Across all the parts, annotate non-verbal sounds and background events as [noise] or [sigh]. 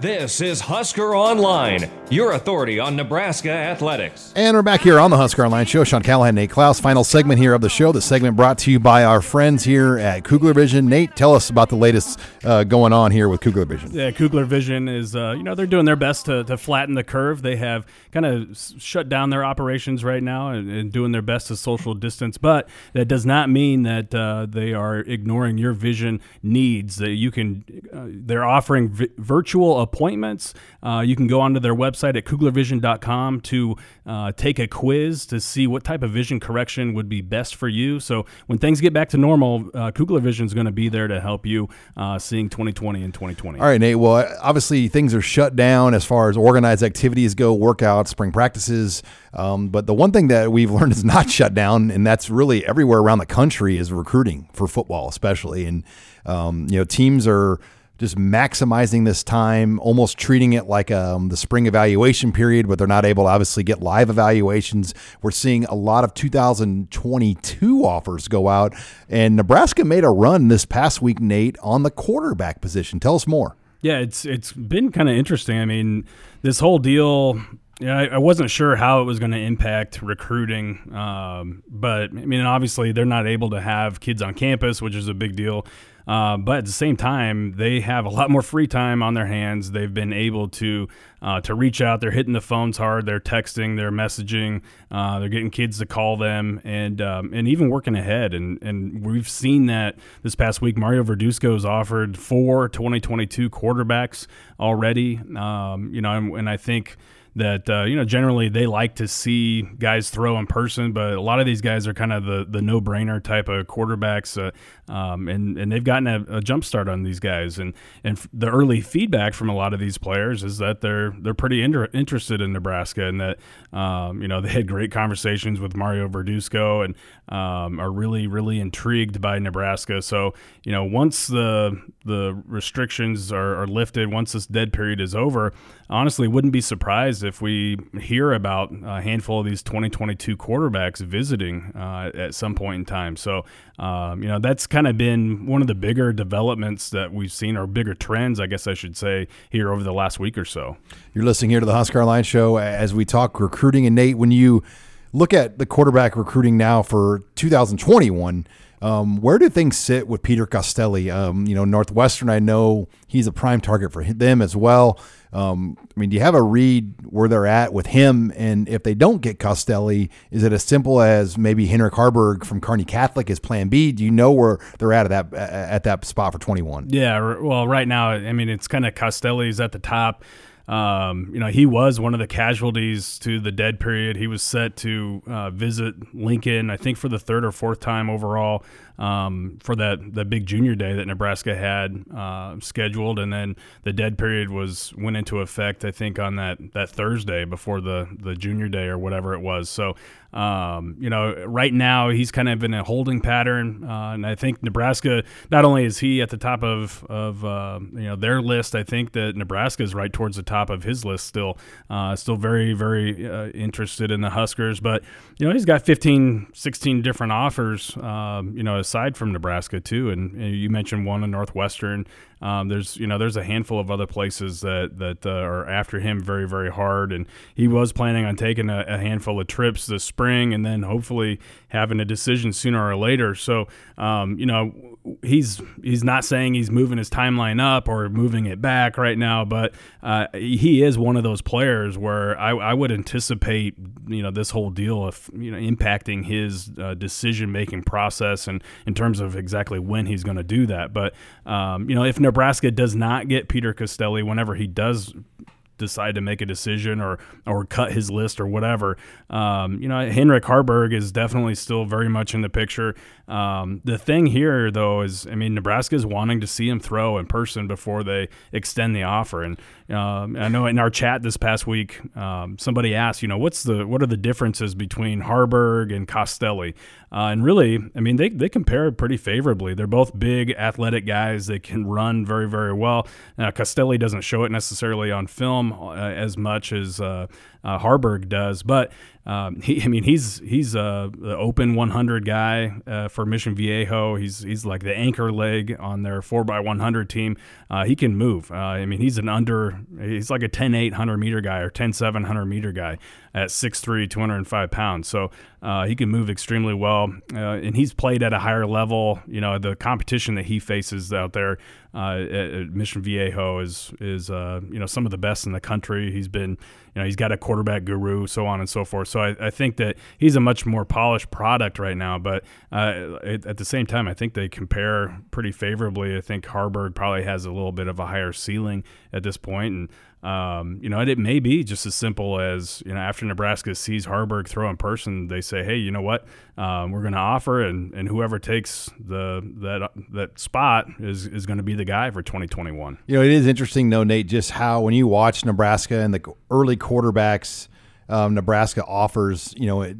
This is Husker Online, your authority on Nebraska athletics. And we're back here on the Husker Online Show. Sean Callahan, Nate Clouse. Final segment here of the show. The segment brought to you by our friends here at Kugler Vision. Nate, tell us about the latest uh, going on here with Kugler Vision. Yeah, Kugler Vision is, uh, you know, they're doing their best to, to flatten the curve. They have kind of shut down their operations right now and, and, doing their best to social distance, but that does not mean that uh, they are ignoring your vision needs. That you can, uh, they're offering vi- virtual appointments. Uh, you can go onto their website at kuglervision.com to uh, take a quiz to see what type of vision correction would be best for you. So when things get back to normal, uh, Kugler Vision is going to be there to help you uh, seeing 2020 and 2020. All right, Nate. Well, obviously things are shut down as far as organized activities go, workouts, spring practices. Um, but the one thing that we've [laughs] learned is not shut down, and that's really everywhere around the country is recruiting for football, especially. And um, you know, teams are just maximizing this time, almost treating it like um, the spring evaluation period, but they're not able to obviously get live evaluations. We're seeing a lot of 2022 offers go out, and Nebraska made a run this past week, Nate, on the quarterback position. Tell us more. Yeah, it's it's been kind of interesting. I mean, this whole deal. Yeah, I, I wasn't sure how it was going to impact recruiting, um, but I mean, obviously they're not able to have kids on campus, which is a big deal. Uh, but at the same time, they have a lot more free time on their hands. They've been able to uh, to reach out. They're hitting the phones hard. They're texting. They're messaging. Uh, they're getting kids to call them, and um, and even working ahead. And and we've seen that this past week. Mario Verduzco has offered four 2022 quarterbacks already. Um, you know, and, and I think that uh, you know generally they like to see guys throw in person, but a lot of these guys are kind of the the no brainer type of quarterbacks, uh, um, and and they've gotten a, a, jump start on these guys, and and the early feedback from a lot of these players is that they're they're pretty inter- interested in Nebraska, and that um, you know they had great conversations with Mario Verduzco, and um, are really really intrigued by Nebraska. So you know once the the restrictions are, are lifted, once this dead period is over, honestly wouldn't be surprised if we hear about a handful of these 2022 quarterbacks visiting uh, at some point in time. So, um, you know, that's kind of been one of the bigger developments that we've seen, or bigger trends, I guess I should say, here over the last week or so. You're listening here to the Husker Line Show as we talk recruiting. And Nate, when you look at the quarterback recruiting now for 2021, um, where do things sit with Peter Costelli? Um, you know, Northwestern, I know he's a prime target for them as well. Um, I mean, do you have a read where they're at with him? And if they don't get Costelli, is it as simple as maybe Heinrich Haarberg from Kearney Catholic is Plan B? Do you know where they're at at that at that spot for twenty one? Yeah, well, right now, I mean, it's kind of Costelli's at the top. Um, you know, he was one of the casualties to the dead period. He was set to uh, visit Lincoln, I think, for the third or fourth time overall um, for that the big junior day that Nebraska had uh, scheduled, and then the dead period was went into effect. I think on that that Thursday before the the junior day or whatever it was. So um, you know, right now he's kind of in a holding pattern, uh, and I think Nebraska. Not only is he at the top of of uh, you know their list, I think that Nebraska is right towards the top of his list still. Uh, still very very uh, interested in the Huskers, but you know he's got 15, 16 different offers. Um, you know, aside from Nebraska too, and, and you mentioned one in Northwestern. Um, there's you know there's a handful of other places that that uh, are after him very very hard, and he was planning on taking a, a, handful of trips this spring, and then hopefully having a decision sooner or later. So um, you know he's he's not saying he's moving his timeline up or moving it back right now, but uh, he is one of those players where I, I, would anticipate you know this whole deal of you know impacting his uh, decision making process and in terms of exactly when he's going to do that. But um, you know if Nebraska does not get Peter Costelli whenever he does decide to make a decision or or cut his list or whatever. Um, you know, Heinrich Haarberg is definitely still very much in the picture. Um, the thing here, though, is I mean, Nebraska is wanting to see him throw in person before they extend the offer. And um, I know in our chat this past week, um, somebody asked, you know, what's the what are the differences between Haarberg and Costelli? Uh, and really, I mean, they, they compare pretty favorably. They're both big, athletic guys. They can run very, very well. Uh, Costelli doesn't show it necessarily on film uh, as much as uh, uh, Haarberg does, but um, he, I mean, he's he's a, a open 100 guy uh, for Mission Viejo. He's he's like the anchor leg on their 4x100 team. Uh, he can move. Uh, I mean, he's an under. He's like a 10 100 meter guy or 10 700 meter guy at 6'3", 205 pounds. So uh, he can move extremely well, uh, and he's played at a higher level. You know, the competition that he faces out there uh, at, Mission Viejo is is you know some of the best in the country. He's been you know he's got a quarterback guru, so on and so forth. So I, I think that he's a much more polished product right now. But uh, at, the same time, I think they compare pretty favorably. I think Haarberg probably has a little bit of a higher ceiling at this point, and um, you know, and it may be just as simple as you know, after Nebraska sees Haarberg throw in person, they say, "Hey, you know what? Um, we're going to offer, and, and whoever takes the that that spot is is going to be the guy for 2021." You know, it is interesting though, Nate, just how when you watch Nebraska and the early quarterbacks um, Nebraska offers, you know, it,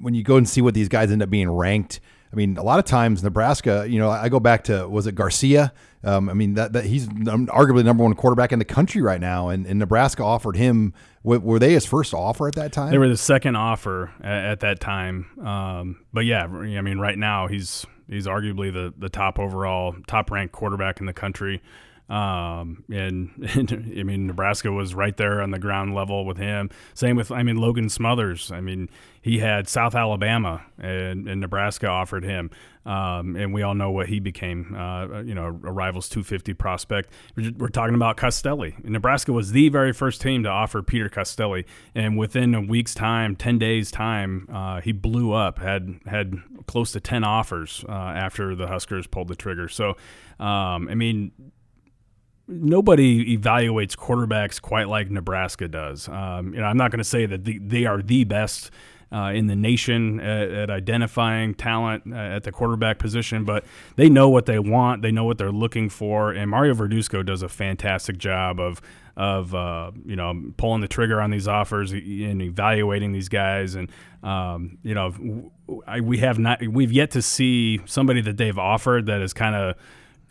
when you go and see what these guys end up being ranked. I mean, a lot of times Nebraska, you know, I go back to was it Garcia um, I mean that, that he's arguably the number one quarterback in the country right now, and, and Nebraska offered him. Were they his first offer at that time? They were the second offer at, at that time. Um, but yeah, I mean, right now he's he's arguably the the top overall, top ranked quarterback in the country. Um, and, [laughs] and, I mean, Nebraska was right there on the ground level with him. Same with, I mean, Logan Smothers. I mean, he had South Alabama and, and Nebraska offered him. Um, and we all know what he became, uh, you know, a Rivals 250 prospect. We're, talking about Costelli. Nebraska was the very first team to offer Peter Costelli. And within a week's time, 10 days' time, uh, he blew up, had, had close to 10 offers uh, after the Huskers pulled the trigger. So, um, I mean, nobody evaluates quarterbacks quite like Nebraska does. Um, you know, I'm not going to say that the, they are the best uh, in the nation at, at identifying talent uh, at the quarterback position, but they know what they want. They know what they're looking for, and Mario Verduzco does a fantastic job of of uh, you know pulling the trigger on these offers and evaluating these guys. And um, you know, I, we have not we've yet to see somebody that they've offered that is kind of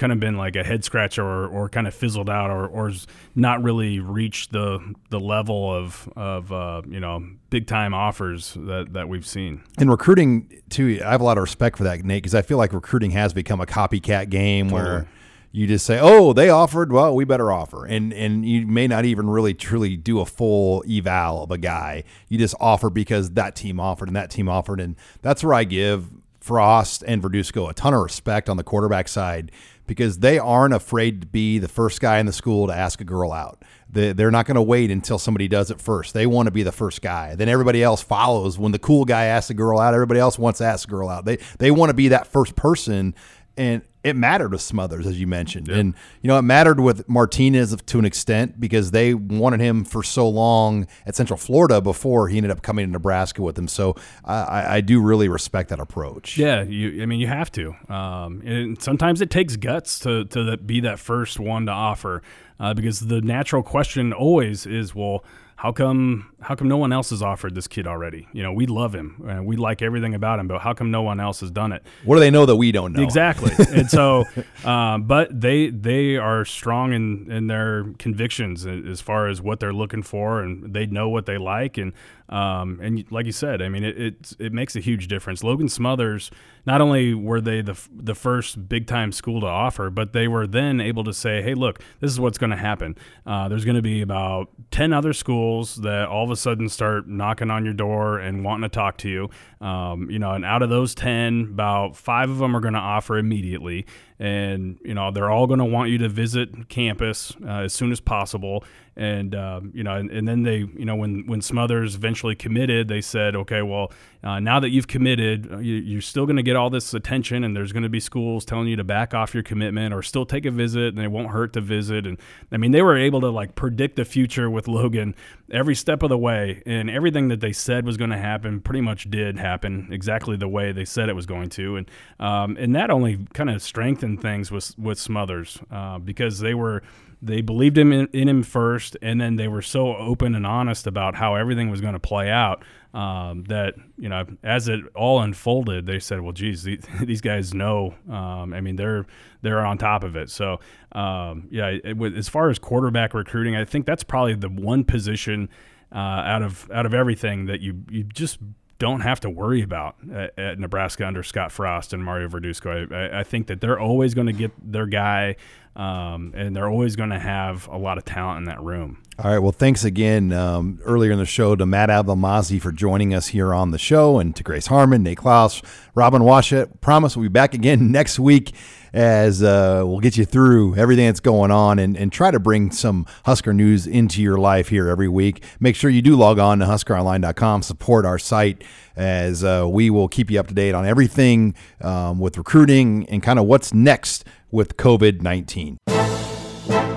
kind of been like a head scratcher or, or kind of fizzled out or, or not really reached the the level of of uh, you know big time offers that, that we've seen. In recruiting too, I have a lot of respect for that, Nate, because I feel like recruiting has become a copycat game totally. where you just say, "Oh, they offered, well, we better offer," and and you may not even really truly do a full eval of a guy. You just offer because that team offered and that team offered, and that's where I give Frost and Verduzco a ton of respect on the quarterback side because they aren't afraid to be the first guy in the school to ask a girl out. They're not going to wait until somebody does it first. They want to be the first guy. Then everybody else follows. When the cool guy asks a girl out, everybody else wants to ask a girl out. They they want to be that first person and it mattered with Smothers, as you mentioned, yeah. and you know it mattered with Martinez to an extent because they wanted him for so long at Central Florida before he ended up coming to Nebraska with them. So I, I do really respect that approach. Yeah, you, I mean you have to, um, and sometimes it takes guts to to be that first one to offer, uh, because the natural question always is, well how come how come no one else has offered this kid already? You know, we love him, and we like everything about him, but how come no one else has done it? What do they know that we don't know? Exactly. [laughs] and so, uh, but they they are strong in in their convictions as far as what they're looking for, and they know what they like, and um, and like you said, I mean, it, it, it makes a huge difference. Logan Smothers, not only were they the the first big time school to offer, but they were then able to say, "Hey, look, this is what's going to happen. Uh, there's going to be about ten other schools that all of a sudden start knocking on your door and wanting to talk to you. Um, you know, and out of those ten, about five of them are going to offer immediately, and you know they're all going to want you to visit campus uh, as soon as possible. And um, you know and, and, then they you know when when smothers eventually committed they said okay well uh, now that you've committed uh, you, are still going to get all this attention and there's going to be schools telling you to back off your commitment or still take a visit and it won't hurt to visit. And i mean they were able to like predict the future with logan every step of the way. And everything that they said was going to happen pretty much did happen exactly the way they said it was going to. And um, and that only kind of strengthened strengthened things with with Smothers uh, because they were they believed him in, in, him first, and then they were so open and honest about how everything was going to play out um, that you know as it all unfolded, they said, "Well, geez, these, [laughs] these guys know. Um, I mean, they're they're on top of it." So um, yeah, it, it, as far as quarterback recruiting, I think that's probably the one position uh, out of out of everything that you you just don't have to worry about at, at Nebraska under Scott Frost and Mario Verduzco. I, I think that they're always going to get their guy, um, and they're always going to have a lot of talent in that room. All right. Well, thanks again um, earlier in the show to Matt Abdelmazi for joining us here on the show, and to Grace Harmon, Nate Clouse, Robin Washut. Promise we'll be back again [laughs] next week as uh, we'll get you through everything that's going on and, and try to bring some Husker news into your life here every week. Make sure you do log on to huskeronline.com, support our site as uh, we will keep you up to date on everything um, with recruiting and kind of what's next with COVID 19.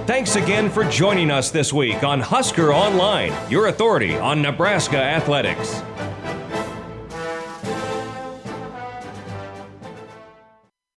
Thanks again for joining us this week on Husker Online, your authority on Nebraska athletics.